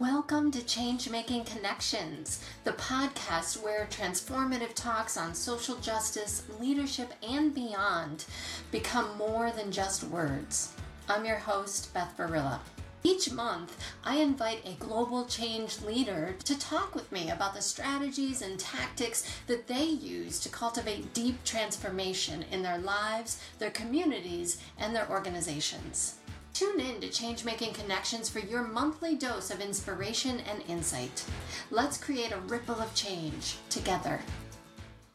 Welcome to Change Making Connections, the podcast where transformative talks on social justice, leadership, and beyond become more than just words. I'm your host, Beth Berila. Each month, I invite a global change leader to talk with me about the strategies and tactics that they use to cultivate deep transformation in their lives, their communities, and their organizations. Tune in to Change Making Connections for your monthly dose of inspiration and insight. Let's create a ripple of change together.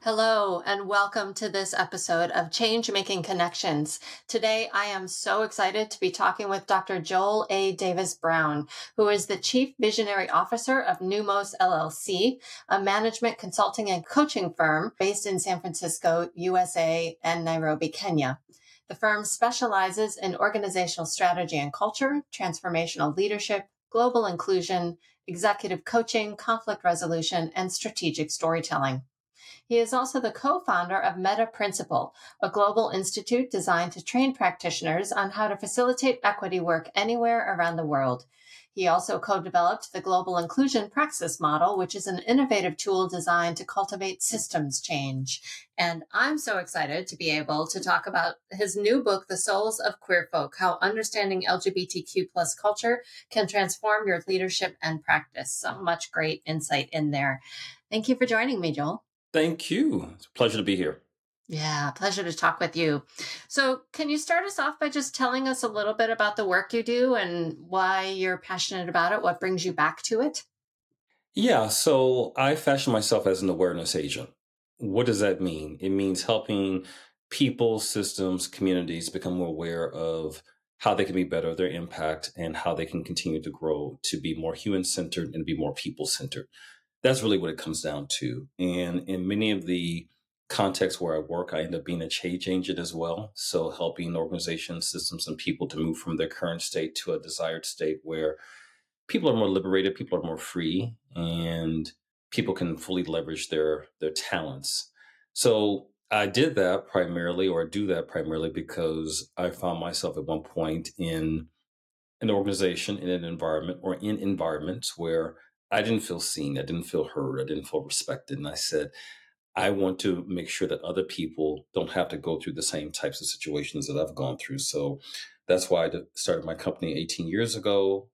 Hello, and welcome to this episode of Change Making Connections. Today, I am so excited to be talking with Dr. Joel A. Davis Brown, who is the Chief Visionary Officer of Pneumos LLC, a management consulting and coaching firm based in San Francisco, USA, and Nairobi, Kenya. The firm specializes in organizational strategy and culture, transformational leadership, global inclusion, executive coaching, conflict resolution, and strategic storytelling. He is also the co-founder of metaPrinciple, a global institute designed to train practitioners on how to facilitate equity work anywhere around the world. He also co-developed the Global Inclusion Praxis Model, which is an innovative tool designed to cultivate systems change. And I'm so excited to be able to talk about his new book, The Souls of Queer Folk, How Understanding LGBTQ plus Culture Can Transform Your Leadership and Practice. So much great insight in there. Thank you for joining me, Joel. Thank you. It's a pleasure to be here. Yeah, pleasure to talk with you. So, can you start us off by just telling us a little bit about the work you do and why you're passionate about it? What brings you back to it? Yeah, so I fashion myself as an awareness agent. What does that mean? It means helping people, systems, communities become more aware of how they can be better, their impact, and how they can continue to grow to be more human centered and be more people centered. That's really what it comes down to. And in many of the context where I work, I end up being a change agent as well. So helping organizations, systems, and people to move from their current state to a desired state where people are more liberated, people are more free, and people can fully leverage their their talents. So I did that primarily, or do that primarily because I found myself at one point in an organization, in an environment, or in environments where I didn't feel seen, I didn't feel heard, I didn't feel respected. And I said, I want to make sure that other people don't have to go through the same types of situations that I've gone through. So that's why I started my company 18 years ago.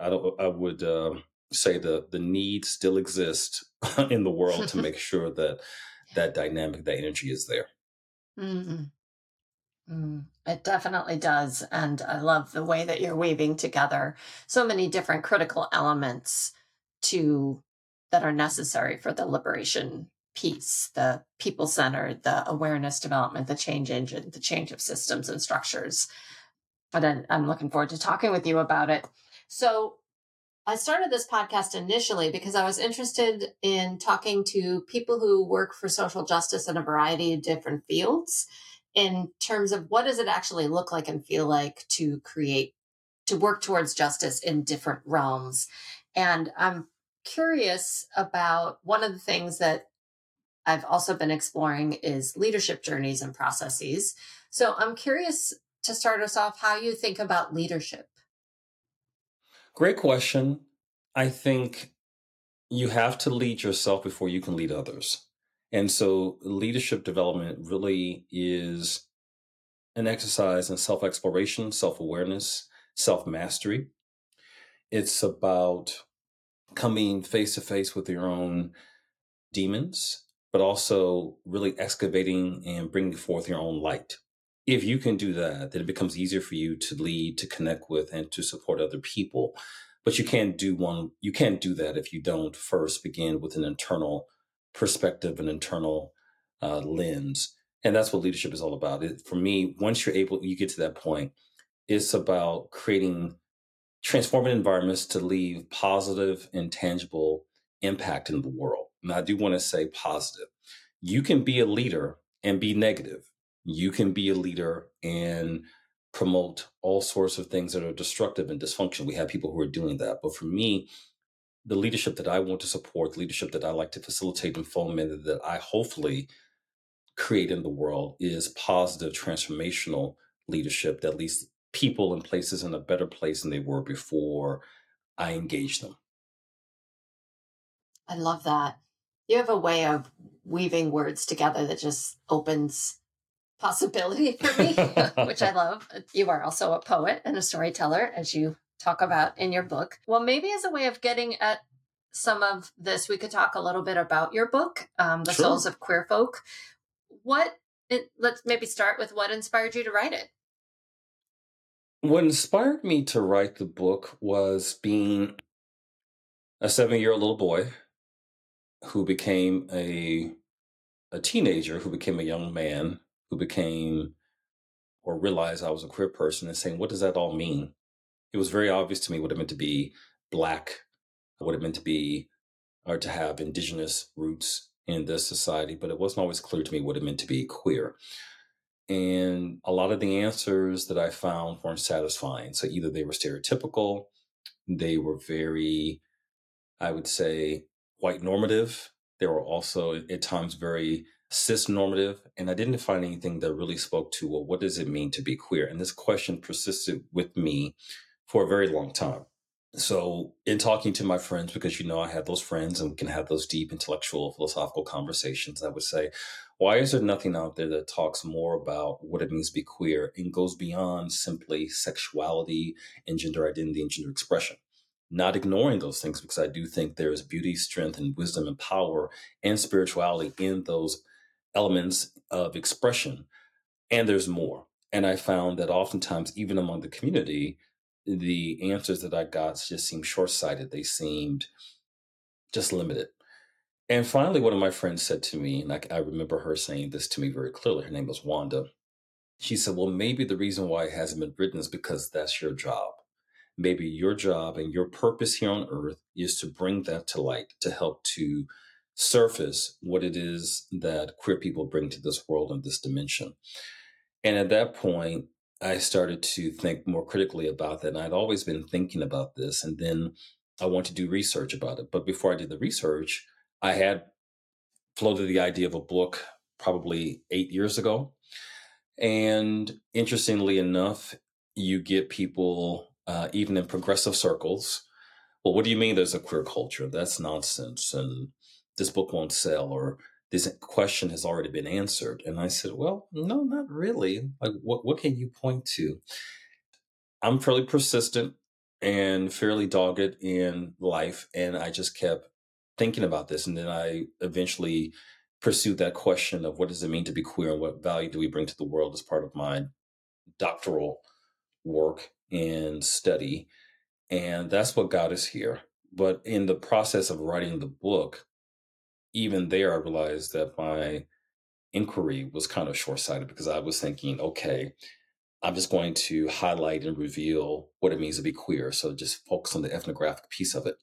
I don't. I would uh, say the the need still exists in the world to make sure that that dynamic, that energy is there. Mm-hmm. Mm, it definitely does. And I love the way that you're weaving together so many different critical elements to that are necessary for the liberation piece, the people centered, the awareness development, the change engine, the change of systems and structures. But I'm looking forward to talking with you about it. So I started this podcast initially because I was interested in talking to people who work for social justice in a variety of different fields in terms of what does it actually look like and feel like to create to work towards justice in different realms. And I'm curious about one of the things that I've also been exploring is leadership journeys and processes. So I'm curious to start us off how you think about leadership. Great question. I think you have to lead yourself before you can lead others. And so leadership development really is an exercise in self exploration, self awareness, self mastery. It's about coming face to face with your own demons but also really excavating and bringing forth your own light. If you can do that, then it becomes easier for you to lead, to connect with, and to support other people. But you can't do one, you can't do that if you don't first begin with an internal perspective, an internal uh, lens. And that's what leadership is all about. It, for me, once you're able, you get to that point, it's about creating transforming environments to leave positive and tangible impact in the world. And I do want to say positive. You can be a leader and be negative. You can be a leader and promote all sorts of things that are destructive and dysfunction. We have people who are doing that. But for me, the leadership that I want to support, the leadership that I like to facilitate and foment, that I hopefully create in the world is positive, transformational leadership that leads people and places in a better place than they were before I engage them. I love that. You have a way of weaving words together that just opens possibility for me, which I love. You are also a poet and a storyteller, as you talk about in your book. Well, maybe as a way of getting at some of this, we could talk a little bit about your book, um, The sure. Souls of Queer Folk. What, it, let's maybe start with what inspired you to write it. What inspired me to write the book was being a seven year old little boy who became a a teenager who became a young man who became or realized I was a queer person and saying, what does that all mean? It was very obvious to me what it meant to be black, what it meant to be or to have indigenous roots in this society, but it wasn't always clear to me what it meant to be queer. And a lot of the answers that I found weren't satisfying. So either they were stereotypical, they were very, I would say, white normative. They were also at times very cis normative. And I didn't find anything that really spoke to, well, what does it mean to be queer? And this question persisted with me for a very long time. So, in talking to my friends, because you know I have those friends and we can have those deep intellectual, philosophical conversations, I would say, why is there nothing out there that talks more about what it means to be queer and goes beyond simply sexuality and gender identity and gender expression? Not ignoring those things because I do think there is beauty, strength, and wisdom and power and spirituality in those elements of expression. And there's more. And I found that oftentimes, even among the community, the answers that I got just seemed short sighted. They seemed just limited. And finally, one of my friends said to me, and I, I remember her saying this to me very clearly. Her name was Wanda. She said, Well, maybe the reason why it hasn't been written is because that's your job maybe your job and your purpose here on earth is to bring that to light, to help to surface what it is that queer people bring to this world and this dimension. And at that point, I started to think more critically about that. And I'd always been thinking about this. And then I wanted to do research about it. But before I did the research, I had floated the idea of a book probably eight years ago. And interestingly enough, you get people uh, even in progressive circles. Well, what do you mean there's a queer culture? That's nonsense. And this book won't sell, or this question has already been answered. And I said, well, no, not really. Like, what, what can you point to? I'm fairly persistent and fairly dogged in life. And I just kept thinking about this. And then I eventually pursued that question of what does it mean to be queer and what value do we bring to the world as part of my doctoral work and study. And that's what got us here. But in the process of writing the book, even there, I realized that my inquiry was kind of short sighted because I was thinking, okay, I'm just going to highlight and reveal what it means to be queer. So just focus on the ethnographic piece of it.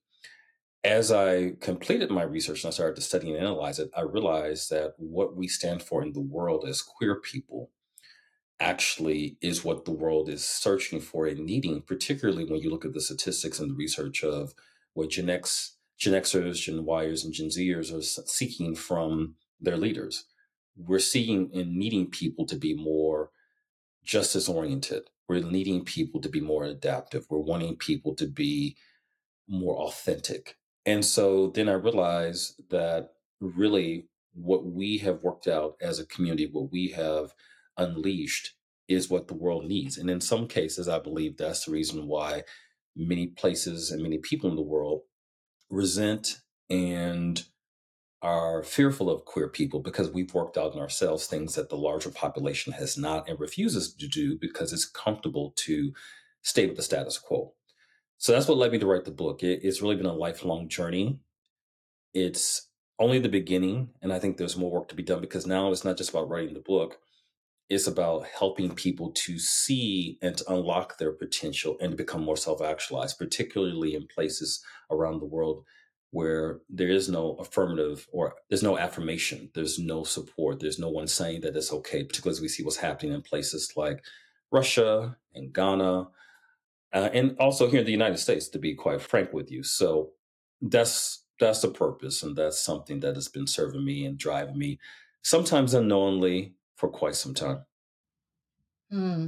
As I completed my research and I started to study and analyze it, I realized that what we stand for in the world as queer people actually is what the world is searching for and needing, particularly when you look at the statistics and the research of what Gen X, Gen Xers, Gen Yers, and Gen Zers are seeking from their leaders. We're seeking and needing people to be more justice oriented. We're needing people to be more adaptive. We're wanting people to be more authentic. And so then I realized that really what we have worked out as a community, what we have unleashed is what the world needs. And in some cases, I believe that's the reason why many places and many people in the world resent and are fearful of queer people because we've worked out in ourselves things that the larger population has not and refuses to do because it's comfortable to stay with the status quo. So that's what led me to write the book. It, it's really been a lifelong journey. It's only the beginning, and I think there's more work to be done because now it's not just about writing the book is about helping people to see and to unlock their potential and to become more self actualized, particularly in places around the world where there is no affirmative or there's no affirmation, there's no support, there's no one saying that it's okay, particularly as we see what's happening in places like Russia and Ghana, uh, and also here in the United States, to be quite frank with you. So that's that's the purpose, and that's something that has been serving me and driving me, sometimes unknowingly, for quite some time. Hmm.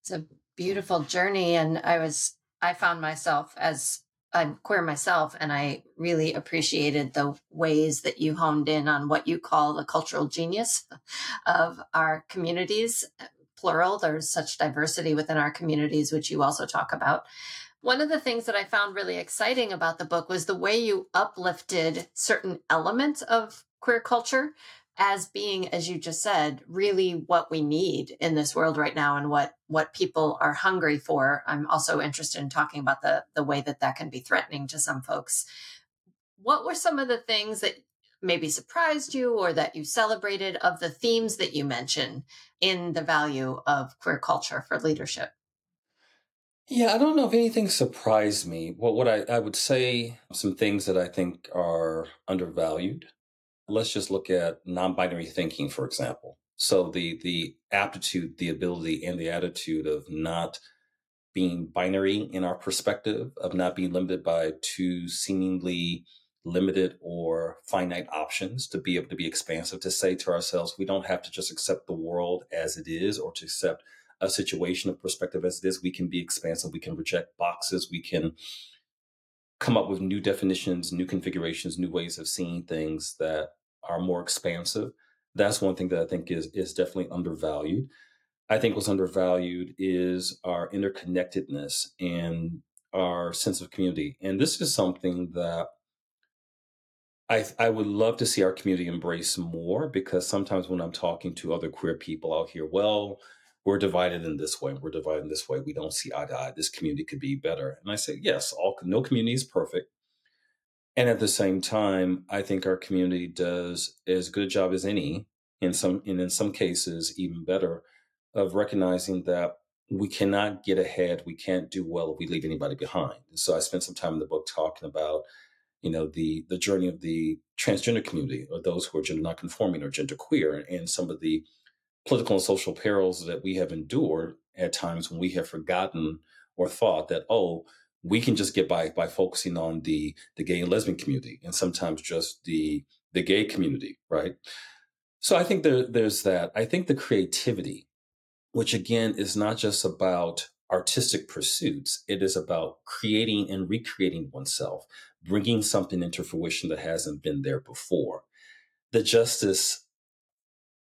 It's a beautiful journey. And I was I found myself as I'm queer myself, and I really appreciated the ways that you honed in on what you call the cultural genius of our communities. Plural, there's such diversity within our communities, which you also talk about. One of the things that I found really exciting about the book was the way you uplifted certain elements of queer culture as being as you just said really what we need in this world right now and what what people are hungry for. I'm also interested in talking about the the way that that can be threatening to some folks. What were some of the things that maybe surprised you or that you celebrated of the themes that you mentioned in the value of queer culture for leadership? Yeah, I don't know if anything surprised me. Well, what I, I would say, some things that I think are undervalued let's just look at non-binary thinking, for example. So the the aptitude, the ability, and the attitude of not being binary in our perspective, of not being limited by two seemingly limited or finite options, to be able to be expansive, to say to ourselves, we don't have to just accept the world as it is or to accept a situation of perspective as it is. We can be expansive. We can reject boxes. We can come up with new definitions, new configurations, new ways of seeing things that are more expansive. That's one thing that I think is is definitely undervalued. I think what's undervalued is our interconnectedness and our sense of community. And this is something that I, I would love to see our community embrace more because sometimes when I'm talking to other queer people out here, well, we're divided in this way, we're divided in this way, we don't see eye to eye. This community could be better. And I say, yes, all no community is perfect. And at the same time, I think our community does as good a job as any, in some and in some cases even better, of recognizing that we cannot get ahead, we can't do well if we leave anybody behind. So I spent some time in the book talking about, you know, the the journey of the transgender community or those who are gender nonconforming or gender queer and some of the political and social perils that we have endured at times when we have forgotten or thought that, oh, we can just get by by focusing on the the gay and lesbian community and sometimes just the the gay community right? So i think there there's that. I think the creativity which again is not just about artistic pursuits it is about creating and recreating oneself bringing something into fruition that hasn't been there before. The justice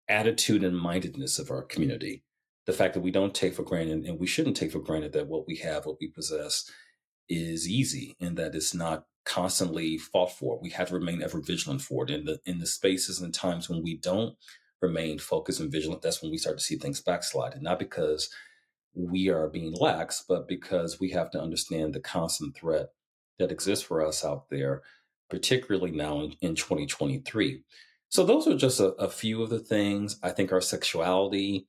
attitude and mindedness of our community the fact that we don't take for granted and we shouldn't take for granted that what we have what we possess is easy and that it's not constantly fought for. We have to remain ever vigilant for it. In the in the spaces and times when we don't remain focused and vigilant, that's when we start to see things backslide. And not because we are being lax, but because we have to understand the constant threat that exists for us out there, particularly now in, in 2023. So those are just a, a few of the things. I think our sexuality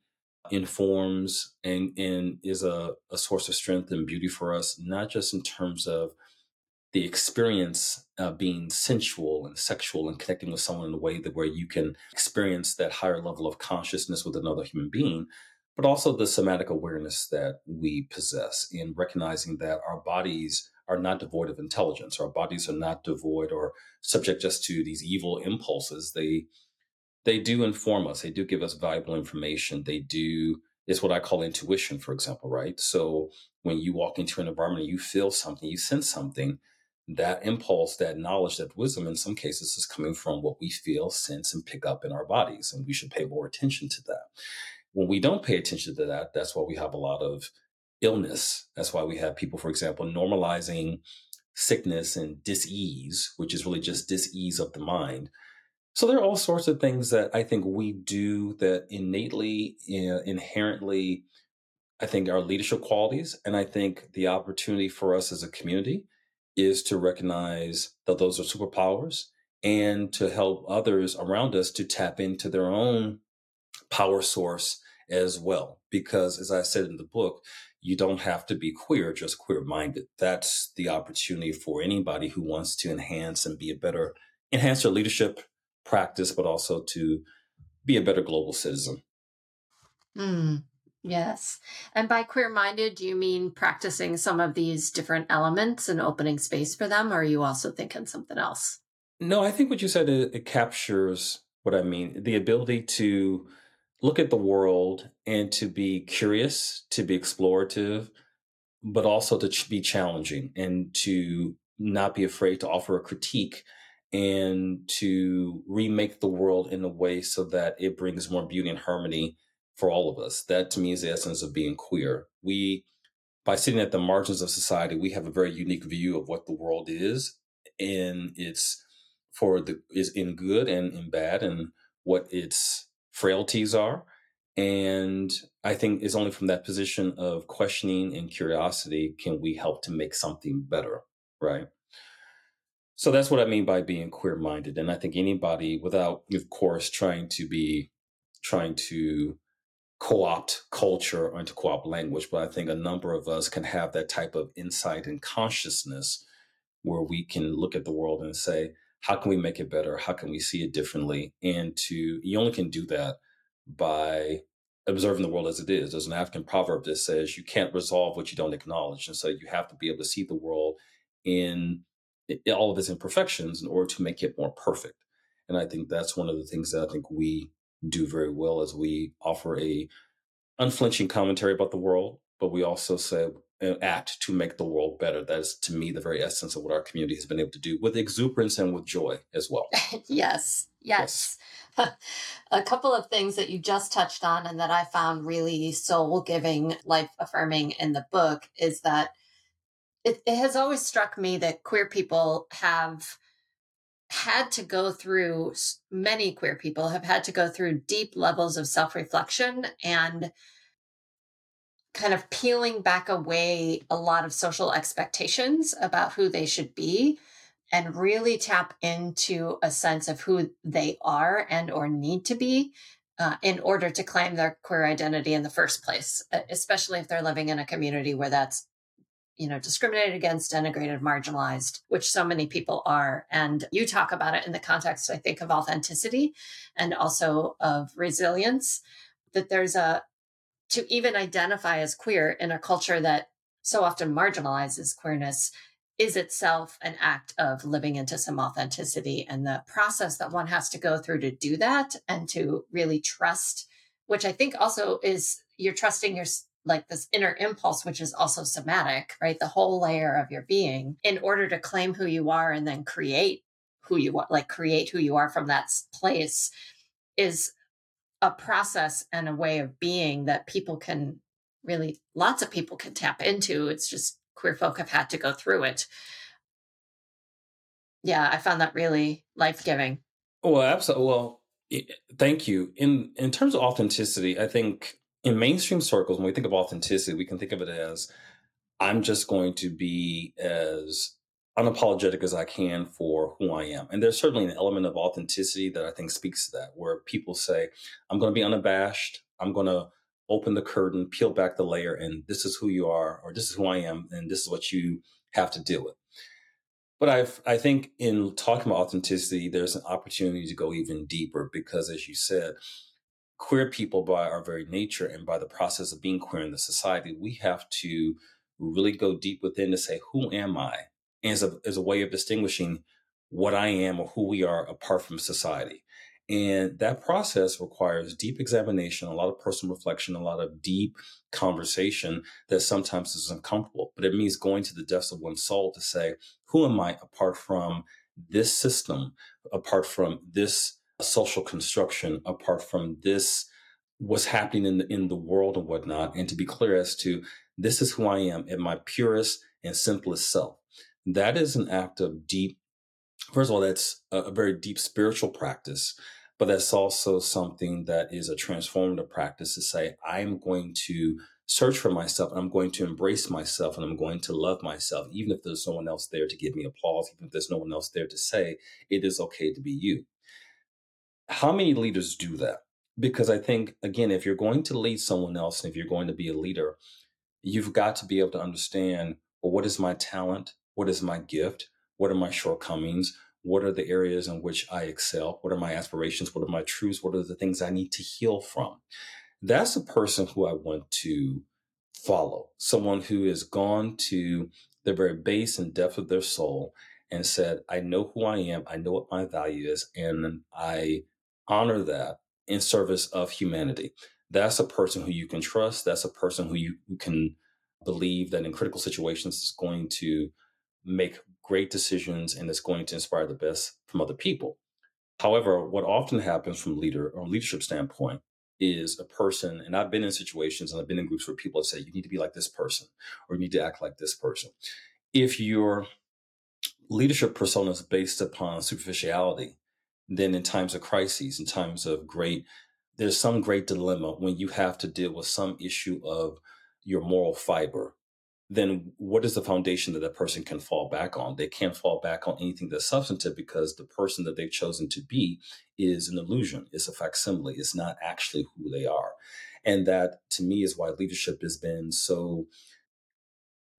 informs and, and is a, a source of strength and beauty for us, not just in terms of the experience of being sensual and sexual and connecting with someone in a way that where you can experience that higher level of consciousness with another human being, but also the somatic awareness that we possess in recognizing that our bodies are not devoid of intelligence. Our bodies are not devoid or subject just to these evil impulses. They they do inform us. They do give us valuable information. They do, it's what I call intuition, for example, right? So when you walk into an environment, you feel something, you sense something, that impulse, that knowledge, that wisdom in some cases is coming from what we feel, sense, and pick up in our bodies. And we should pay more attention to that. When we don't pay attention to that, that's why we have a lot of illness. That's why we have people, for example, normalizing sickness and dis-ease, which is really just dis-ease of the mind so there are all sorts of things that I think we do that innately, uh, inherently, I think are leadership qualities. And I think the opportunity for us as a community is to recognize that those are superpowers and to help others around us to tap into their own power source as well. Because as I said in the book, you don't have to be queer, just queer minded. That's the opportunity for anybody who wants to enhance and be a better, enhance their leadership practice, but also to be a better global citizen. Mm, yes. And by queer minded, do you mean practicing some of these different elements and opening space for them? Or are you also thinking something else? No, I think what you said, it, it captures what I mean the ability to look at the world and to be curious, to be explorative, but also to be challenging and to not be afraid to offer a critique and to remake the world in a way so that it brings more beauty and harmony for all of us. That to me is the essence of being queer. We, by sitting at the margins of society, we have a very unique view of what the world is, and it's for the is in good and in bad, and what its frailties are. And I think it's only from that position of questioning and curiosity can we help to make something better, right? So that's what I mean by being queer minded. And I think anybody, without, of course, trying to be, trying to co opt culture or to co opt language, but I think a number of us can have that type of insight and consciousness where we can look at the world and say, how can we make it better? How can we see it differently? And to, you only can do that by observing the world as it is. There's an African proverb that says you can't resolve what you don't acknowledge. And so you have to be able to see the world in all of its imperfections in order to make it more perfect. And I think that's one of the things that I think we do very well as we offer a unflinching commentary about the world, but we also say uh, act to make the world better. That is, to me, the very essence of what our community has been able to do with exuberance and with joy as well. yes, yes. yes. a couple of things that you just touched on and that I found really soul giving, life affirming in the book is that it, it has always struck me that queer people have had to go through many queer people have had to go through deep levels of self-reflection and kind of peeling back away a lot of social expectations about who they should be and really tap into a sense of who they are and or need to be uh, in order to claim their queer identity in the first place especially if they're living in a community where that's you know, discriminated against, denigrated, marginalized, which so many people are. And you talk about it in the context, I think, of authenticity and also of resilience, that there's a, to even identify as queer in a culture that so often marginalizes queerness is itself an act of living into some authenticity and the process that one has to go through to do that and to really trust which i think also is you're trusting your like this inner impulse, which is also somatic, right? The whole layer of your being in order to claim who you are and then create who you are, like create who you are from that place is a process and a way of being that people can really, lots of people can tap into. It's just queer folk have had to go through it. Yeah, I found that really life giving. Well, absolutely. Well, thank you. In in terms of authenticity, I think in mainstream circles, when we think of authenticity, we can think of it as I'm just going to be as unapologetic as I can for who I am. And there's certainly an element of authenticity that I think speaks to that, where people say, I'm going to be unabashed. I'm going to open the curtain, peel back the layer, and this is who you are, or this is who I am, and this is what you have to deal with. But I've, I think in talking about authenticity, there's an opportunity to go even deeper because, as you said, queer people by our very nature and by the process of being queer in the society, we have to really go deep within to say, who am I? As a, as a way of distinguishing what I am or who we are apart from society. And that process requires deep examination, a lot of personal reflection, a lot of deep conversation that sometimes is uncomfortable. But it means going to the depths of one's soul to say, who am I apart from this system, apart from this social construction apart from this what's happening in the in the world and whatnot. And to be clear as to this is who i am at my purest and simplest self. That is an act of deep first of all that's a, a very deep spiritual practice but that's also something that is a transformative practice to say i'm going to search for myself and i'm going to embrace myself and i'm going to love myself even if there's no one else there to give me applause even if there's no one else there to say it is okay to be you how many leaders do that? Because I think, again, if you're going to lead someone else and if you're going to be a leader, you've got to be able to understand well, what is my talent? What is my gift? What are my shortcomings? What are the areas in which I excel? What are my aspirations? What are my truths? What are the things I need to heal from? That's a person who I want to follow. Someone who has gone to the very base and depth of their soul and said, I know who I am. I know what my value is. And I honor that in service of humanity. That's a person who you can trust. That's a person who you can believe that in critical situations it's going to make great decisions and it's going to inspire the best from other people. However, what often happens from leader or leadership standpoint is a person, and I've been in situations and I've been in groups where people have said, you need to be like this person or you need to act like this person. If your leadership persona is based upon superficiality, then in times of crises, in times of great, there's some great dilemma when you have to deal with some issue of your moral fiber then what is the foundation that that person can fall back on? They can't fall back on anything that's substantive because the person that they've chosen to be is an illusion, it's a facsimile, it's not actually who they are. And that to me is why leadership has been so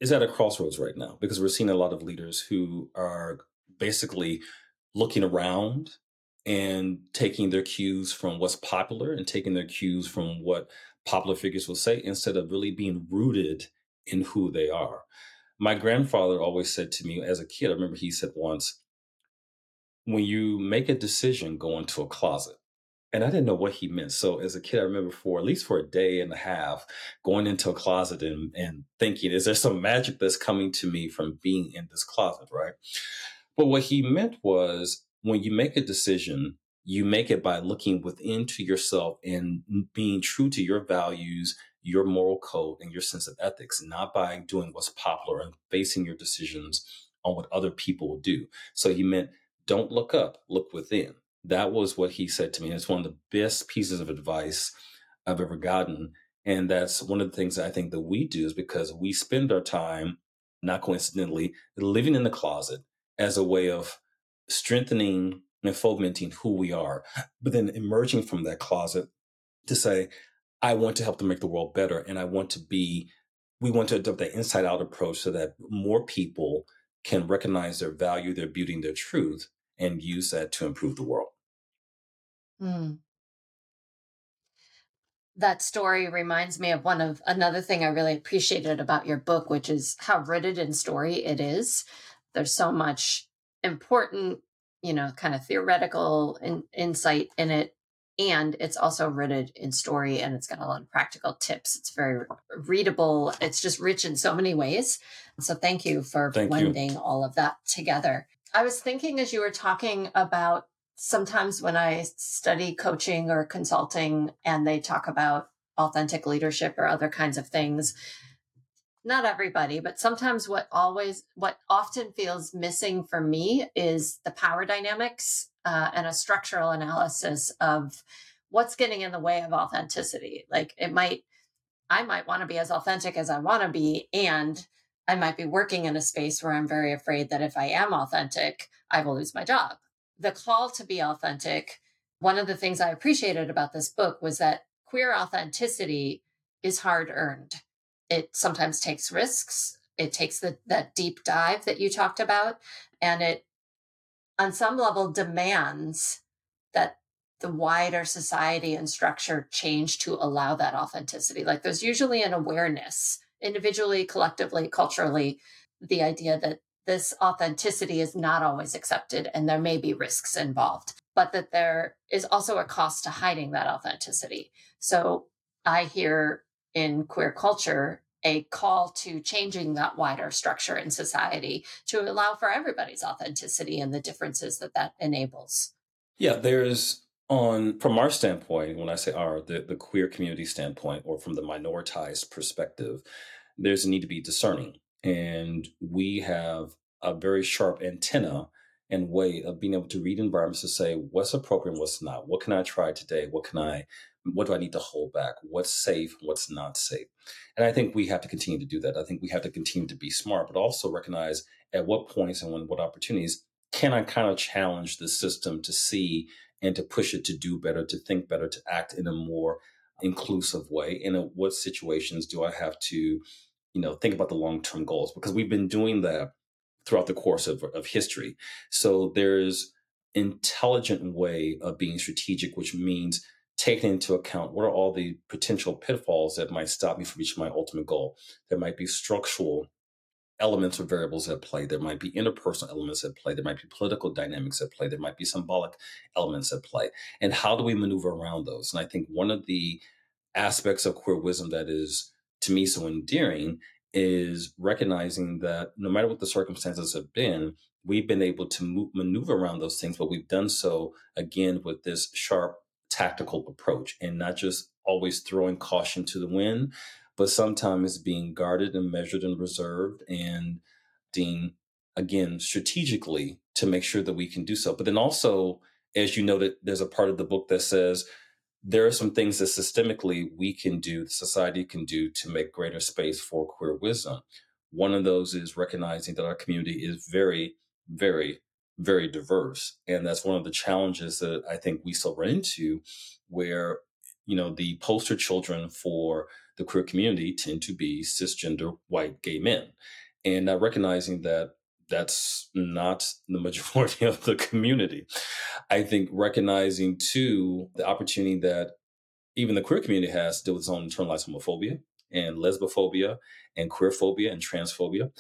is at a crossroads right now because we're seeing a lot of leaders who are basically looking around and taking their cues from what's popular and taking their cues from what popular figures will say instead of really being rooted in who they are. My grandfather always said to me as a kid, I remember he said once, when you make a decision, go into a closet. And I didn't know what he meant. So as a kid, I remember for at least for a day and a half going into a closet and, and thinking, is there some magic that's coming to me from being in this closet, right? But what he meant was when you make a decision, you make it by looking within to yourself and being true to your values your moral code and your sense of ethics, not by doing what's popular and basing your decisions on what other people will do. So he meant, don't look up, look within. That was what he said to me. It's one of the best pieces of advice I've ever gotten. And that's one of the things I think that we do is because we spend our time, not coincidentally, living in the closet as a way of strengthening and fomenting who we are, but then emerging from that closet to say, I want to help to make the world better. And I want to be, we want to adopt that inside out approach so that more people can recognize their value, their beauty, and their truth and use that to improve the world. Mm. That story reminds me of one of another thing I really appreciated about your book, which is how rooted in story it is. There's so much important, you know, kind of theoretical in, insight in it and it's also rooted in story and it's got a lot of practical tips. It's very readable. It's just rich in so many ways. So thank you for thank blending you. all of that together. I was thinking as you were talking about sometimes when i study coaching or consulting and they talk about authentic leadership or other kinds of things not everybody but sometimes what always what often feels missing for me is the power dynamics uh, and a structural analysis of what's getting in the way of authenticity. Like it might, I might want to be as authentic as I want to be, and I might be working in a space where I'm very afraid that if I am authentic, I will lose my job. The call to be authentic, one of the things I appreciated about this book was that queer authenticity is hard earned. It sometimes takes risks. It takes the, that deep dive that you talked about, and it on some level demands that the wider society and structure change to allow that authenticity. Like there's usually an awareness, individually, collectively, culturally, the idea that this authenticity is not always accepted and there may be risks involved, but that there is also a cost to hiding that authenticity. So I hear in queer culture a call to changing that wider structure in society to allow for everybody's authenticity and the differences that that enables. Yeah, there's on from our standpoint, when I say our, the, the queer community standpoint, or from the minoritized perspective, there's a need to be discerning. And we have a very sharp antenna and way of being able to read environments to say what's appropriate and what's not. What can I try today? What can I what do I need to hold back? What's safe? What's not safe? And I think we have to continue to do that. I think we have to continue to be smart, but also recognize at what points and when what opportunities can I kind of challenge the system to see and to push it to do better, to think better, to act in a more inclusive way? And in what situations do I have to, you know, think about the long term goals? Because we've been doing that throughout the course of, of history. So there's intelligent way of being strategic, which means taking into account what are all the potential pitfalls that might stop me from reaching my ultimate goal. There might be structural elements or variables at play. There might be interpersonal elements at play. There might be political dynamics at play. There might be symbolic elements at play. And how do we maneuver around those? And I think one of the aspects of queer wisdom that is to me so endearing is recognizing that no matter what the circumstances have been, we've been able to move, maneuver around those things, but we've done so again with this sharp tactical approach and not just always throwing caution to the wind, but sometimes being guarded and measured and reserved and being again strategically to make sure that we can do so. But then also, as you noted, there's a part of the book that says there are some things that systemically we can do, society can do to make greater space for queer wisdom. One of those is recognizing that our community is very, very, very diverse. And that's one of the challenges that I think we still run into where, you know, the poster children for the queer community tend to be cisgender white gay men. And not recognizing that that's not the majority of the community. I think recognizing too the opportunity that even the queer community has to deal with its own internalized homophobia and lesbophobia and queerphobia and transphobia.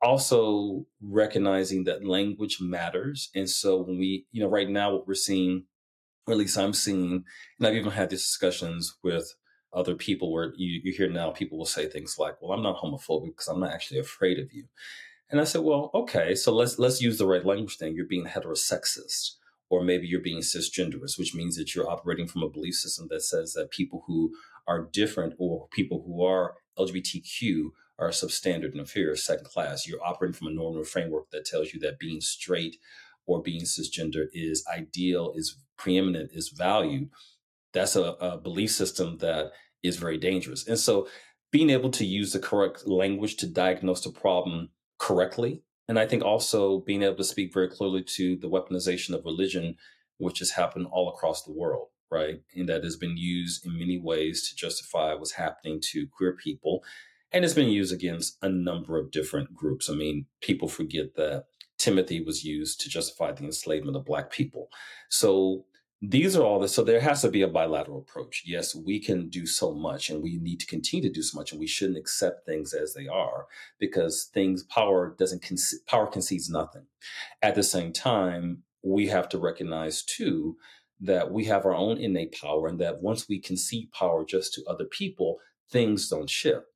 Also recognizing that language matters. And so when we, you know, right now what we're seeing, or at least I'm seeing, and I've even had these discussions with other people where you, you hear now people will say things like, well, I'm not homophobic because I'm not actually afraid of you. And I said, well, okay, so let's let's use the right language then. You're being heterosexist, or maybe you're being cisgenderist, which means that you're operating from a belief system that says that people who are different or people who are LGBTQ are substandard and inferior, second class. You're operating from a normative framework that tells you that being straight or being cisgender is ideal, is preeminent, is valued. That's a, a belief system that is very dangerous. And so being able to use the correct language to diagnose the problem correctly. And I think also being able to speak very clearly to the weaponization of religion, which has happened all across the world, right? And that has been used in many ways to justify what's happening to queer people. And it's been used against a number of different groups. I mean, people forget that Timothy was used to justify the enslavement of Black people. So these are all the so there has to be a bilateral approach yes we can do so much and we need to continue to do so much and we shouldn't accept things as they are because things power doesn't power concedes nothing at the same time we have to recognize too that we have our own innate power and that once we concede power just to other people things don't shift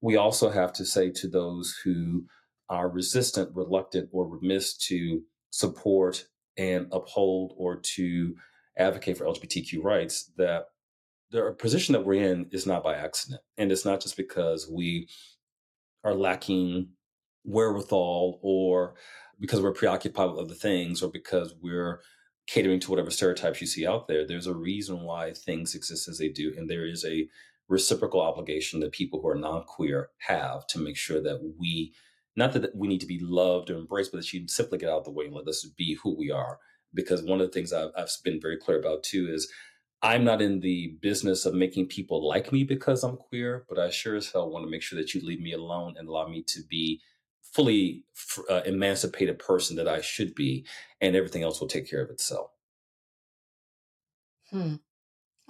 we also have to say to those who are resistant reluctant or remiss to support and uphold or to advocate for LGBTQ rights that the position that we're in is not by accident. And it's not just because we are lacking wherewithal or because we're preoccupied with other things or because we're catering to whatever stereotypes you see out there. There's a reason why things exist as they do. And there is a reciprocal obligation that people who are non queer have to make sure that we, not that we need to be loved or embraced, but that you simply get out of the way and let us be who we are because one of the things I've, I've been very clear about too is I'm not in the business of making people like me because I'm queer, but I sure as hell want to make sure that you leave me alone and allow me to be fully uh, emancipated person that I should be, and everything else will take care of itself. Hmm.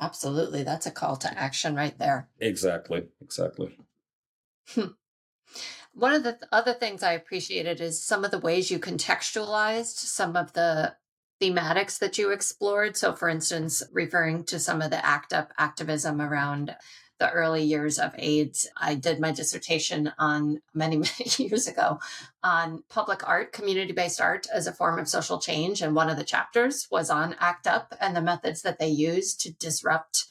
Absolutely. That's a call to action right there. Exactly. Exactly. Hmm. One of the other things I appreciated is some of the ways you contextualized some of the thematics that you explored. So, for instance, referring to some of the ACT UP activism around the early years of AIDS, I did my dissertation on many, many years ago on public art, community based art as a form of social change. And one of the chapters was on ACT UP and the methods that they use to disrupt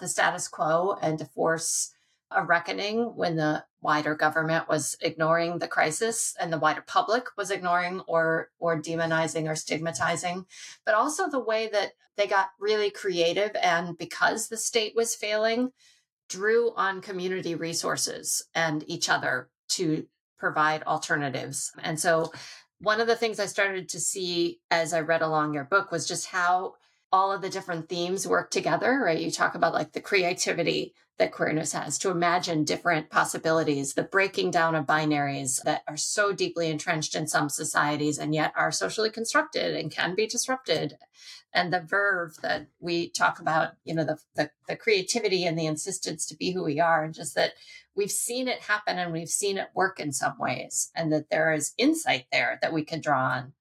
the status quo and to force a reckoning when the wider government was ignoring the crisis and the wider public was ignoring or or demonizing or stigmatizing but also the way that they got really creative and because the state was failing drew on community resources and each other to provide alternatives. And so one of the things i started to see as i read along your book was just how all of the different themes work together, right? You talk about like the creativity that queerness has to imagine different possibilities, the breaking down of binaries that are so deeply entrenched in some societies and yet are socially constructed and can be disrupted. And the verve that we talk about, you know, the, the, the creativity and the insistence to be who we are, and just that we've seen it happen and we've seen it work in some ways, and that there is insight there that we can draw on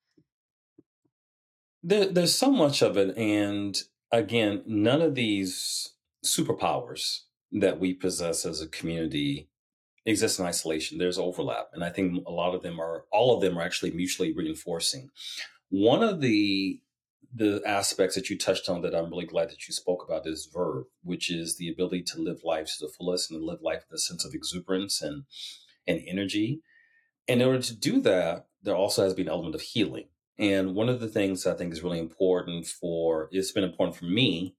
there, there's so much of it. And again, none of these superpowers that we possess as a community exist in isolation. There's overlap. And I think a lot of them are, all of them are actually mutually reinforcing. One of the the aspects that you touched on that I'm really glad that you spoke about is verve, which is the ability to live life to the fullest and to live life with a sense of exuberance and and energy. And in order to do that, there also has been an element of healing. And one of the things I think is really important for it's been important for me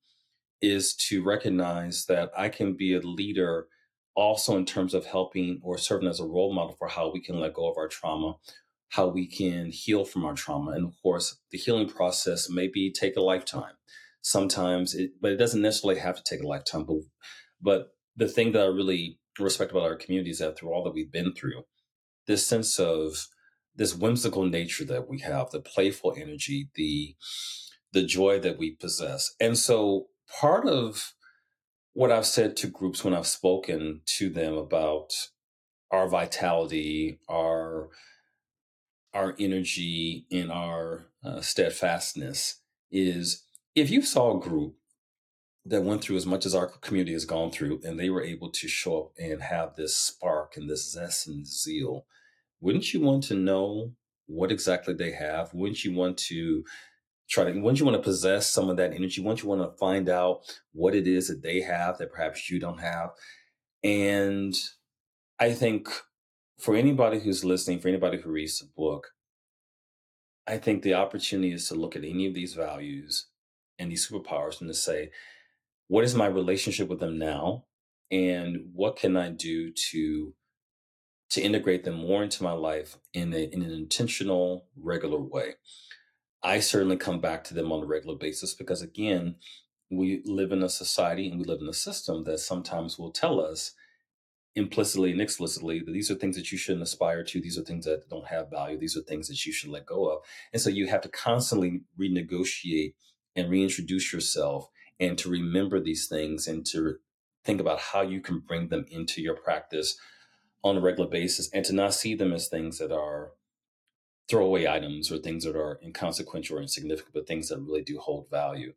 is to recognize that I can be a leader also in terms of helping or serving as a role model for how we can let go of our trauma, how we can heal from our trauma. And of course, the healing process maybe take a lifetime. Sometimes it, but it doesn't necessarily have to take a lifetime. But, but the thing that I really respect about our community is that through all that we've been through, this sense of this whimsical nature that we have, the playful energy, the the joy that we possess. And so part of what I've said to groups when I've spoken to them about our vitality, our our energy, and our uh, steadfastness is if you saw a group that went through as much as our community has gone through, and they were able to show up and have this spark and this zest and zeal, wouldn't you want to know what exactly they have? Wouldn't you want to try to once you want to possess some of that energy? Once you want to find out what it is that they have that perhaps you don't have? And i think for anybody who's listening for anybody who reads the book i think the opportunity is to look at any of these values and these superpowers and to say what is my relationship with them now? And what can i do to to integrate them more into my life in, a, in an intentional regular way I certainly come back to them on a regular basis because, again, we live in a society and we live in a system that sometimes will tell us implicitly and explicitly that these are things that you shouldn't aspire to. These are things that don't have value. These are things that you should let go of. And so you have to constantly renegotiate and reintroduce yourself and to remember these things and to think about how you can bring them into your practice on a regular basis and to not see them as things that are throwaway items or things that are inconsequential or insignificant, but things that really do hold value.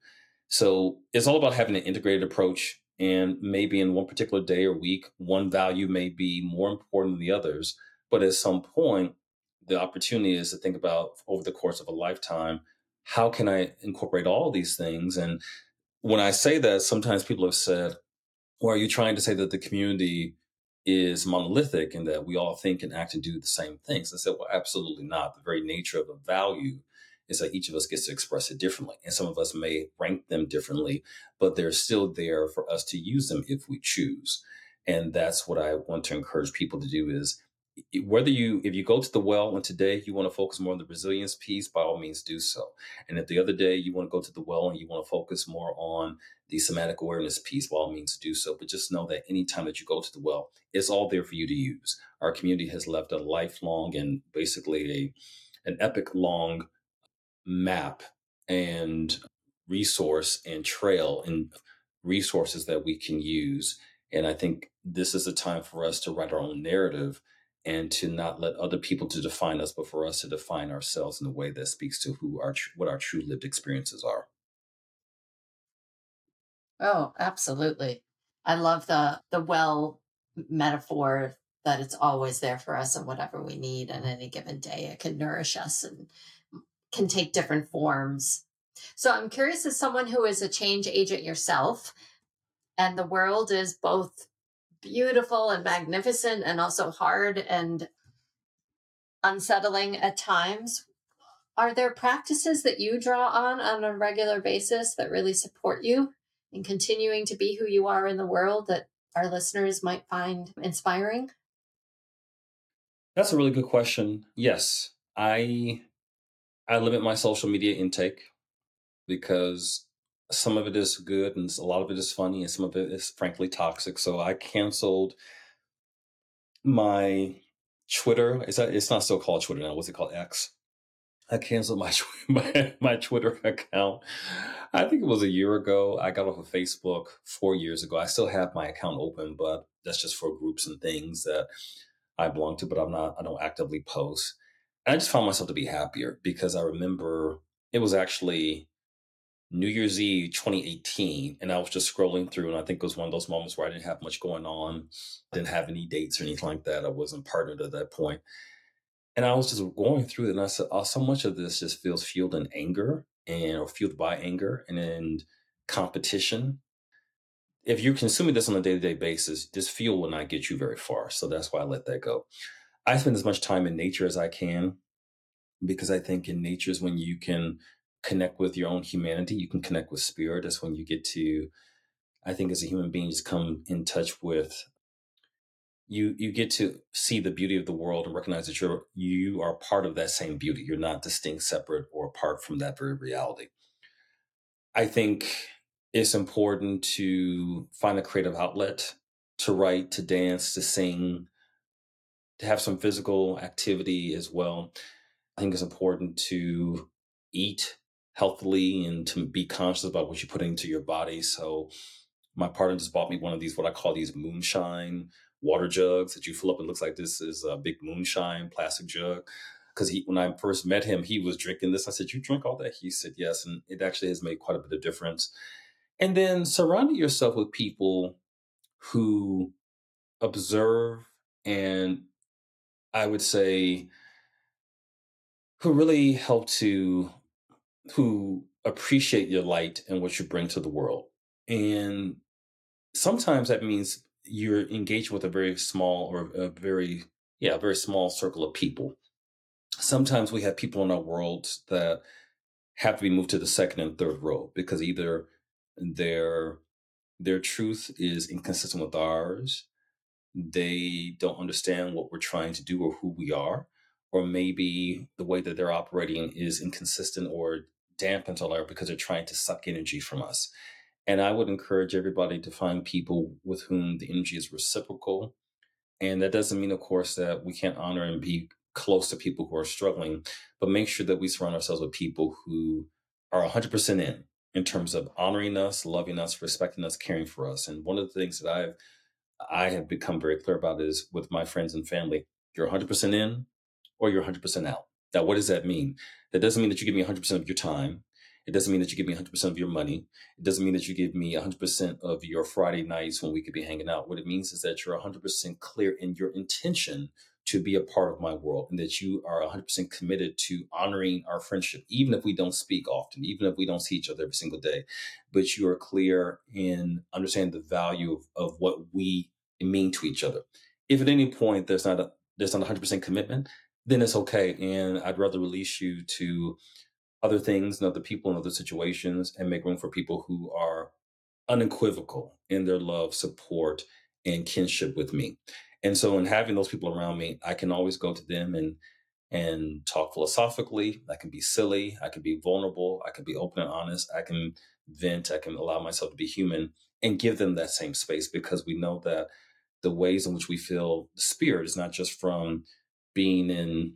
So it's all about having an integrated approach. And maybe in one particular day or week, one value may be more important than the others. But at some point, the opportunity is to think about over the course of a lifetime how can I incorporate all these things? And when I say that, sometimes people have said, well, are you trying to say that the community is monolithic in that we all think and act and do the same things. I said, well, absolutely not. The very nature of a value is that each of us gets to express it differently. And some of us may rank them differently, but they're still there for us to use them if we choose. And that's what I want to encourage people to do is whether you if you go to the well and today you want to focus more on the resilience piece by all means do so. And if the other day you want to go to the well and you want to focus more on the somatic awareness piece by all means do so. But just know that anytime that you go to the well it's all there for you to use. Our community has left a lifelong and basically a an epic long map and resource and trail and resources that we can use. And i think this is a time for us to write our own narrative and to not let other people to define us, but for us to define ourselves in a way that speaks to who our what our true lived experiences are. Oh, absolutely. I love the the well metaphor that it's always there for us and whatever we need on any given day. It can nourish us and can take different forms. So I'm curious as someone who is a change agent yourself, and the world is both beautiful and magnificent and also hard and unsettling at times. Are there practices that you draw on on a regular basis that really support you in continuing to be who you are in the world that our listeners might find inspiring? That's a really good question. Yes, I I limit my social media intake because some of it is good and a lot of it is funny and some of it is frankly toxic. So I canceled my Twitter. That it's not still called Twitter now? What's it called? X. I canceled my my my Twitter account. I think it was a year ago. I got off of Facebook four years ago. I still have my account open, but that's just for groups and things that I belong to. But I'm not. I don't actively post. And I just found myself to be happier because I remember it was actually New Year's Eve 2018, and I was just scrolling through, and I think it was one of those moments where I didn't have much going on, didn't have any dates or anything like that. I wasn't partnered at that point. And I was just going through it, and I said, oh, so much of this just feels fueled in anger and or fueled by anger and competition. If you're consuming this on a day to day basis, this fuel will not get you very far. So that's why I let that go. I spend as much time in nature as I can because I think in nature is when you can connect with your own humanity. You can connect with spirit. That's when you get to, I think, as a human being, just come in touch with you. You get to see the beauty of the world and recognize that you're you are part of that same beauty. You're not distinct, separate, or apart from that very reality. I think it's important to find a creative outlet to write, to dance, to sing, to have some physical activity as well. I think it's important to eat healthily and to be conscious about what you put into your body. So my partner just bought me one of these, what I call these moonshine water jugs that you fill up. It looks like this is a big moonshine plastic jug. Because he, when I first met him, he was drinking this. I said, "You drink all that?" He said, "Yes," and it actually has made quite a bit of difference. And then surrounding yourself with people who observe and I would say who really help to who appreciate your light and what you bring to the world. And sometimes that means you're engaged with a very small or a very, yeah, a very small circle of people. Sometimes we have people in our world that have to be moved to the second and third row because either their their truth is inconsistent with ours, they don't understand what we're trying to do or who we are, or maybe the way that they're operating is inconsistent or dampens all our because they're trying to suck energy from us. And I would encourage everybody to find people with whom the energy is reciprocal. And that doesn't mean, of course, that we can't honor and be close to people who are struggling, but make sure that we surround ourselves with people who are 100% in, in terms of honoring us, loving us, respecting us, caring for us. And one of the things that I've I have become very clear about is with my friends and family, you're 100% in or you're 100% out. Now, what does that mean? That doesn't mean that you give me 100% of your time. It doesn't mean that you give me 100% of your money. It doesn't mean that you give me 100% of your Friday nights when we could be hanging out. What it means is that you're 100% clear in your intention to be a part of my world and that you are 100% committed to honoring our friendship, even if we don't speak often, even if we don't see each other every single day. But you are clear in understanding the value of, of what we mean to each other. If at any point there's not a there's not 100% commitment, then it's okay. And I'd rather release you to other things and other people and other situations and make room for people who are unequivocal in their love, support, and kinship with me. And so in having those people around me, I can always go to them and and talk philosophically. I can be silly. I can be vulnerable. I can be open and honest. I can vent. I can allow myself to be human and give them that same space because we know that the ways in which we feel the spirit is not just from being in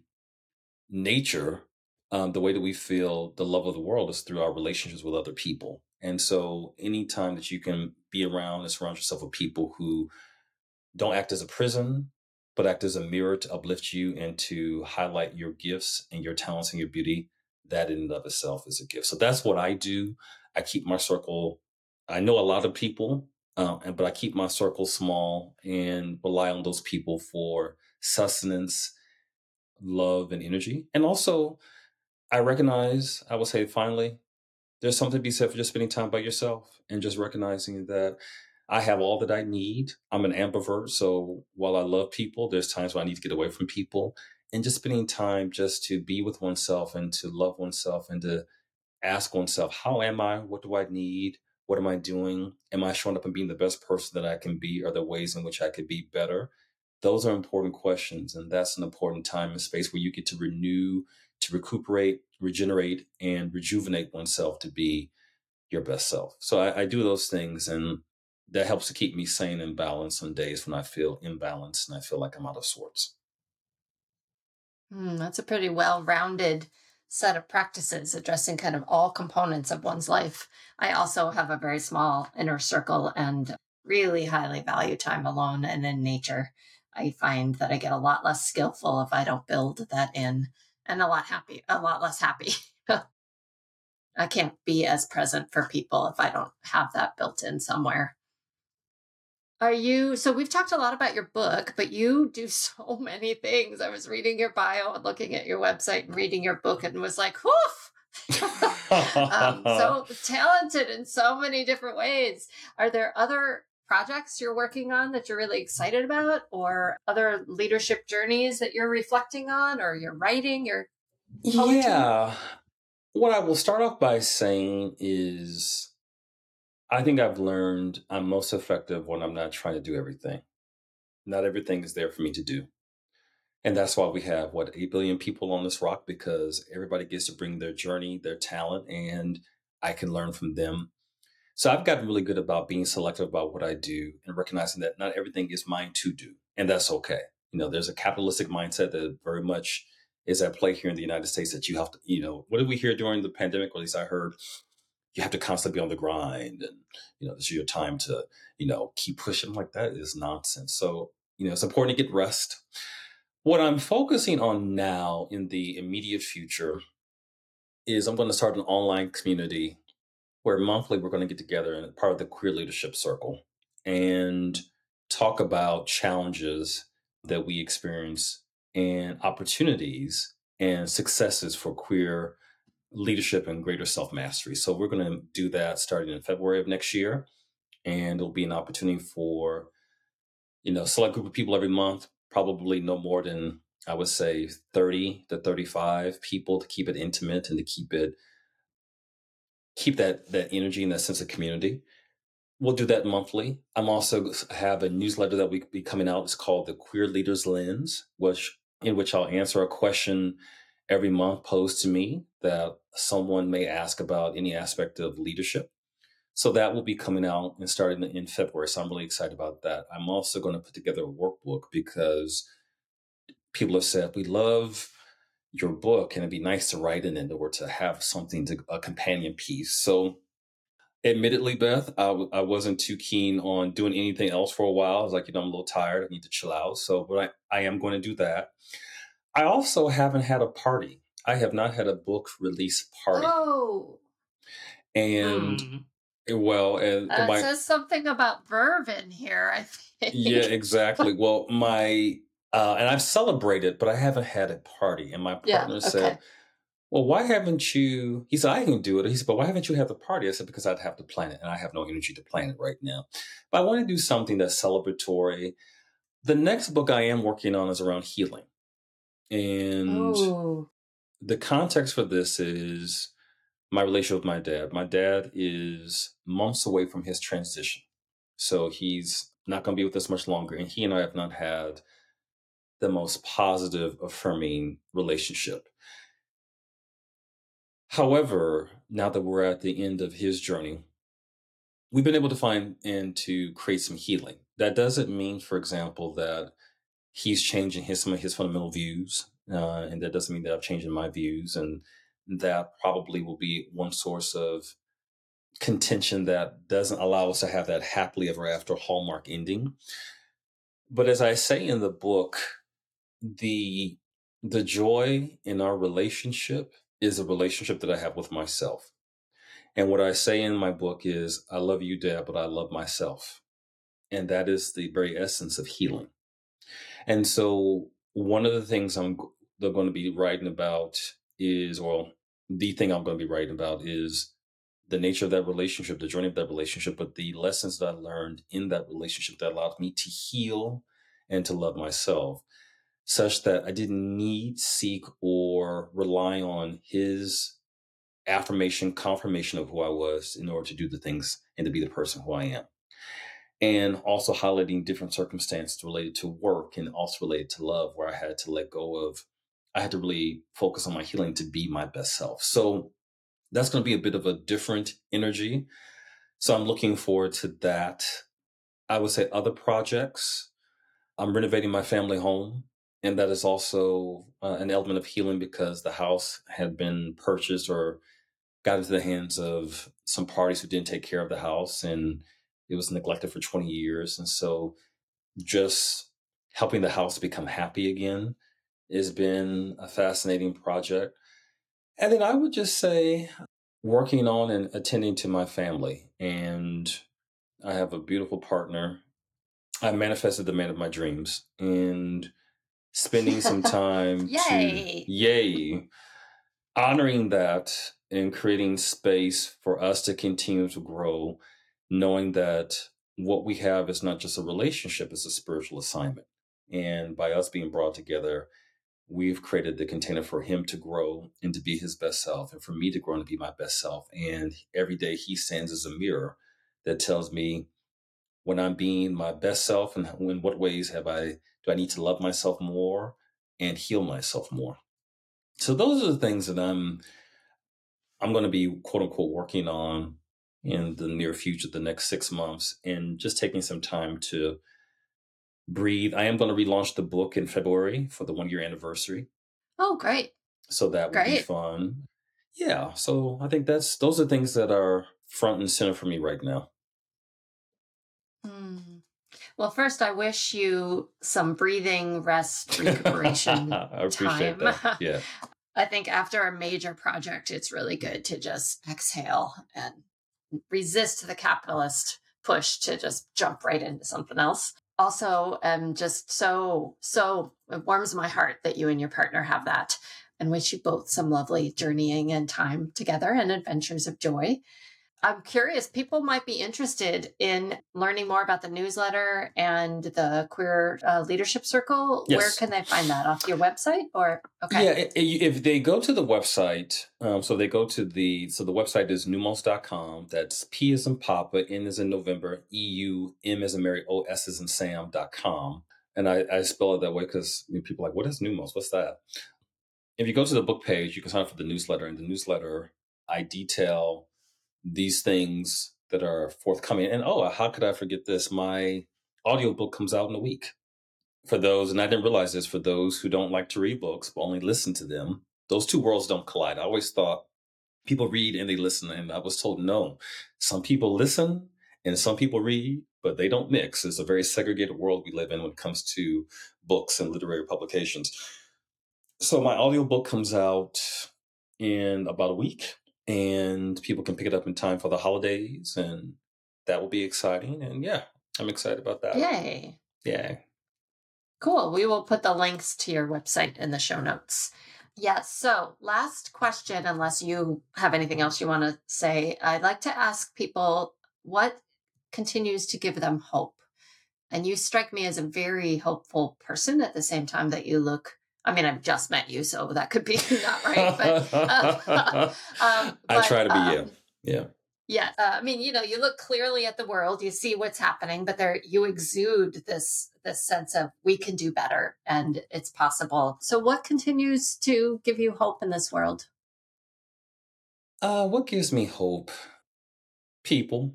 nature, um, the way that we feel the love of the world is through our relationships with other people. And so, anytime that you can be around and surround yourself with people who don't act as a prison, but act as a mirror to uplift you and to highlight your gifts and your talents and your beauty, that in and of itself is a gift. So, that's what I do. I keep my circle. I know a lot of people, uh, but I keep my circle small and rely on those people for sustenance love and energy. And also, I recognize, I will say finally, there's something to be said for just spending time by yourself and just recognizing that I have all that I need. I'm an ambivert. So while I love people, there's times when I need to get away from people and just spending time just to be with oneself and to love oneself and to ask oneself, how am I? What do I need? What am I doing? Am I showing up and being the best person that I can be? Are there ways in which I could be better? Those are important questions and that's an important time and space where you get to renew to recuperate regenerate and rejuvenate oneself to be your best self. So I, I, do those things and that helps to keep me sane and balanced on days when i feel imbalanced and i feel like i'm out of sorts. Mm, that's a pretty well-rounded set of practices addressing kind of all components of one's life. I also have a very small inner circle and really highly value time alone and in nature I find that I get a lot less skillful if I don't build that in and a lot happy, a lot less happy. I can't be as present for people if I don't have that built in somewhere. Are you so we've talked a lot about your book, but you do so many things. I was reading your bio and looking at your website and reading your book and was like, whoof. um, so talented in so many different ways. Are there other projects you're working on that you're really excited about or other leadership journeys that you're reflecting on or you're writing your yeah. What i will start off by saying is i think i've learned i'm most effective when i'm not trying to do everything. Not everything is there for me to do. And that's why we have what 8 billion people on this rock because everybody gets to bring their journey their talent and i can learn from them so I've gotten really good about being selective about what I do and recognizing that not everything is mine to do. And that's okay. You know, there's a capitalistic mindset that very much is at play here in the United States that you have to, you know, what did we hear during the pandemic? Or at least I heard you have to constantly be on the grind and, you know, this is your time to, you know, keep pushing. like, that is nonsense. So, you know, it's important to get rest. What I'm focusing on now in the immediate future is I'm going to start an online community where monthly we're going to get together and part of the queer leadership circle and talk about challenges that we experience and opportunities and successes for queer leadership and greater self mastery. So we're going to do that starting in February of next year, and it'll be an opportunity for you know select group of people every month, probably no more than I would say thirty to thirty five people to keep it intimate and to keep it keep that that energy and that sense of community. We'll do that monthly. I'm also have a newsletter that we be coming out. It's called the Queer Leaders Lens, which in which I'll answer a question every month posed to me that someone may ask about any aspect of leadership. So that will be coming out and starting in February. So I'm really excited about that. I'm also going to put together a workbook because people have said we love your book and it'd be nice to write in it or to have something to a companion piece. So admittedly beth I w- I wasn't too keen on doing anything else for a while. I was like you know i'm a little tired. I need to chill out. So but i, I am going to do that. I also haven't had a party. I have not had a book release party. Oh and hmm. well and that my, says something about verve in here i think. yeah exactly. Well my uh, and I've celebrated, but I haven't had a party. And my partner yeah, okay. said, Well, why haven't you? He said, I can do it. He said, But why haven't you had the party? I said, Because I'd have to plan it, and I have no energy to plan it right now. But I want to do something that's celebratory. The next book I am working on is around healing. And the context for this is my relationship with my dad. My dad is months away from his transition. So he's not going to be with us much longer. And he and I have not had the most positive, affirming relationship. However, now that we're at the end of his journey, we've been able to find and to create some healing. That doesn't mean, for example, that he's changing his some of his fundamental views, uh, and that doesn't mean that I've changed my views, and that probably will be one source of contention that doesn't allow us to have that happily ever after hallmark ending. But as I say in the book, the the joy in our relationship is a relationship that I have with myself. And what I say in my book is, I love you, Dad, but I love myself. And that is the very essence of healing. And so, one of the things I'm going to be writing about is, well, the thing I'm going to be writing about is the nature of that relationship, the journey of that relationship, but the lessons that I learned in that relationship that allowed me to heal and to love myself such that I didn't need, seek, or rely on his affirmation, confirmation of who I was in order to do the things and to be the person who I am. And also highlighting different circumstances related to work and also related to love, where I had to let go of, I had to really focus on my healing to be my best self. So that's going to be a bit of a different energy. So I'm looking forward to that. I would say other projects. I'm renovating my family home and that is also uh, an element of healing because the house had been purchased or got into the hands of some parties who didn't take care of the house and it was neglected for 20 years and so just helping the house become happy again has been a fascinating project and then i would just say working on and attending to my family. And I have a beautiful partner. I manifested the man of my dreams and spending some time Yay. to, yay, honoring that and creating space for us to continue to grow, knowing that what we have is not just a relationship, it's a spiritual assignment. And by us being brought together, we've created the container for him to grow and to be his best self, and for me to grow and to be my best self. And every day he stands as a mirror that tells me when I'm being my best self and in what ways have I do I need to love myself more and heal myself more. So those are the things that I'm I'm going to be quote unquote working on in the near future, the next six months, and just taking some time to breathe. I am going to relaunch the book in February for the one year anniversary. Oh, great. So that would be fun. Yeah. So I think that's those are things that are front and center for me right now. Well, first, I wish you some breathing, rest, recuperation I appreciate time. that. Yeah. I think after a major project, it's really good to just exhale and resist the capitalist push to just jump right into something else. Also, um, just so, so it warms my heart that you and your partner have that and wish you both some lovely journeying and time together and adventures of joy. I'm curious, people might be interested in learning more about the newsletter and the Queer uh, Leadership Circle. Where can they find that? Off your website or? Okay. Yeah, if they go to the website, um, so they go to the, so the website is pneumos.com. That's P is in Papa, N is in November, E U, M is in Mary, O S is in Sam.com. And I, I spell it that way because I mean, people are like, what is Pneumos? What's that? If you go to the book page, you can sign up for the newsletter. In the newsletter, I detail these things that are forthcoming. And oh, how could I forget this? My audiobook comes out in a week for those, and I didn't realize this, for those who don't like to read books but only listen to them, those two worlds don't collide. I always thought people read and they listen, and I was told no. Some people listen and some people read, but they don't mix. It's a very segregated world we live in when it comes to books and literary publications. So my audiobook comes out in about a week, and people can pick it up in time for the holidays, and that will be exciting. And yeah, I'm excited about that. Yay. Yeah. Cool. We will put the links to your website in the show notes. Yes. So, last question, unless you have anything else you want to say, I'd like to ask people what continues to give them hope. And you strike me as a very hopeful person at the same time that you look. I mean, I've just met you, so that could be not right. But, uh, um, I try to be, um, Yeah. yeah, uh, I mean, you know, you look clearly at the world, you see what's happening, but there you exude this this sense of we can do better and it's possible. So, what continues to give you hope in this world? Uh, what gives me hope? People.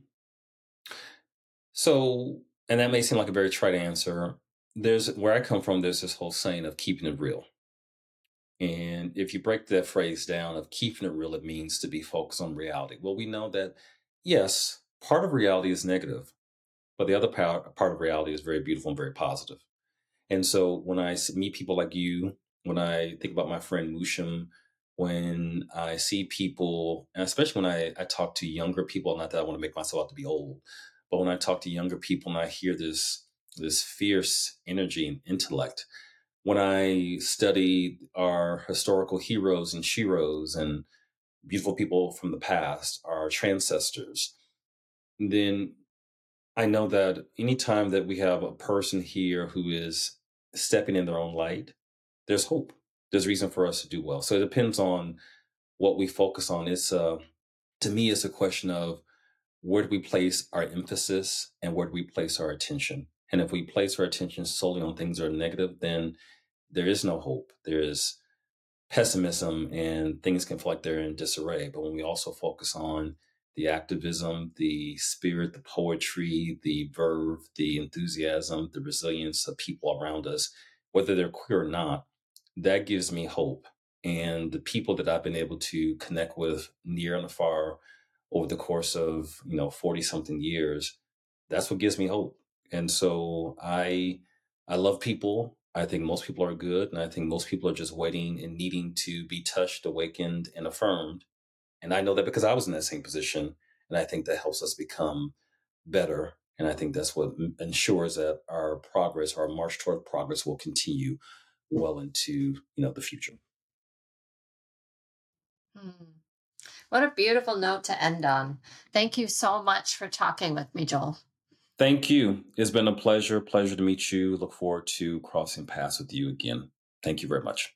So, and that may seem like a very trite answer. There's where I come from, there's this whole saying of keeping it real. And if you break that phrase down of keeping it real, it means to be focused on reality. Well, we know that, yes, part of reality is negative, but the other part, part of reality is very beautiful and very positive. And so when I meet people like you, when I think about my friend Musham, when I see people, especially when I, I talk to younger people, not that I want to make myself out to be old, but when I talk to younger people and I hear this this fierce energy and intellect, when I study our historical heroes and sheroes and beautiful people from the past, our ancestors, then I know that anytime that we have a person here who is stepping in their own light, there's hope. There's reason for us to do well. So it depends on what we focus on. It's uh, to me, it's a question of where do we place our emphasis and where do we place our attention. And if we place our attention solely on things that are negative, then there is no hope. There is pessimism and things can feel like they're in disarray. But when we also focus on the activism, the spirit, the poetry, the verve, the enthusiasm, the resilience of people around us, whether they're queer or not, that gives me hope. And the people that I've been able to connect with near and far over the course of, you know, 40 something years, that's what gives me hope. And so I I love people. I think most people are good. And I think most people are just waiting and needing to be touched, awakened, and affirmed. And I know that because I was in that same position. And I think that helps us become better. And I think that's what ensures that our progress, our march toward progress will continue well into, you know, the future. Hmm. What a beautiful note to end on. Thank you so much for talking with me, Joel. Thank you. It's been a pleasure. Pleasure to meet you. Look forward to crossing paths with you again. Thank you very much.